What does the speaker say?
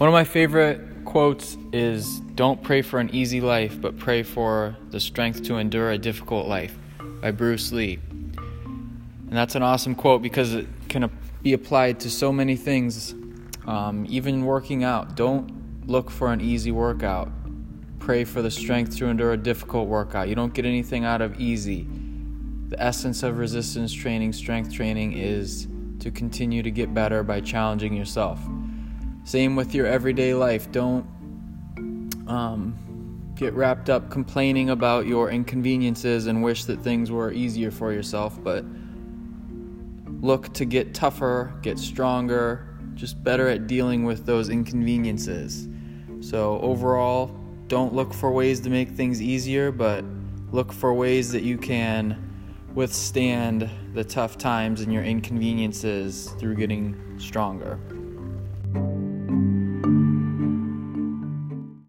One of my favorite quotes is Don't pray for an easy life, but pray for the strength to endure a difficult life by Bruce Lee. And that's an awesome quote because it can be applied to so many things, um, even working out. Don't look for an easy workout. Pray for the strength to endure a difficult workout. You don't get anything out of easy. The essence of resistance training, strength training, is to continue to get better by challenging yourself. Same with your everyday life. Don't um, get wrapped up complaining about your inconveniences and wish that things were easier for yourself, but look to get tougher, get stronger, just better at dealing with those inconveniences. So, overall, don't look for ways to make things easier, but look for ways that you can withstand the tough times and your inconveniences through getting stronger.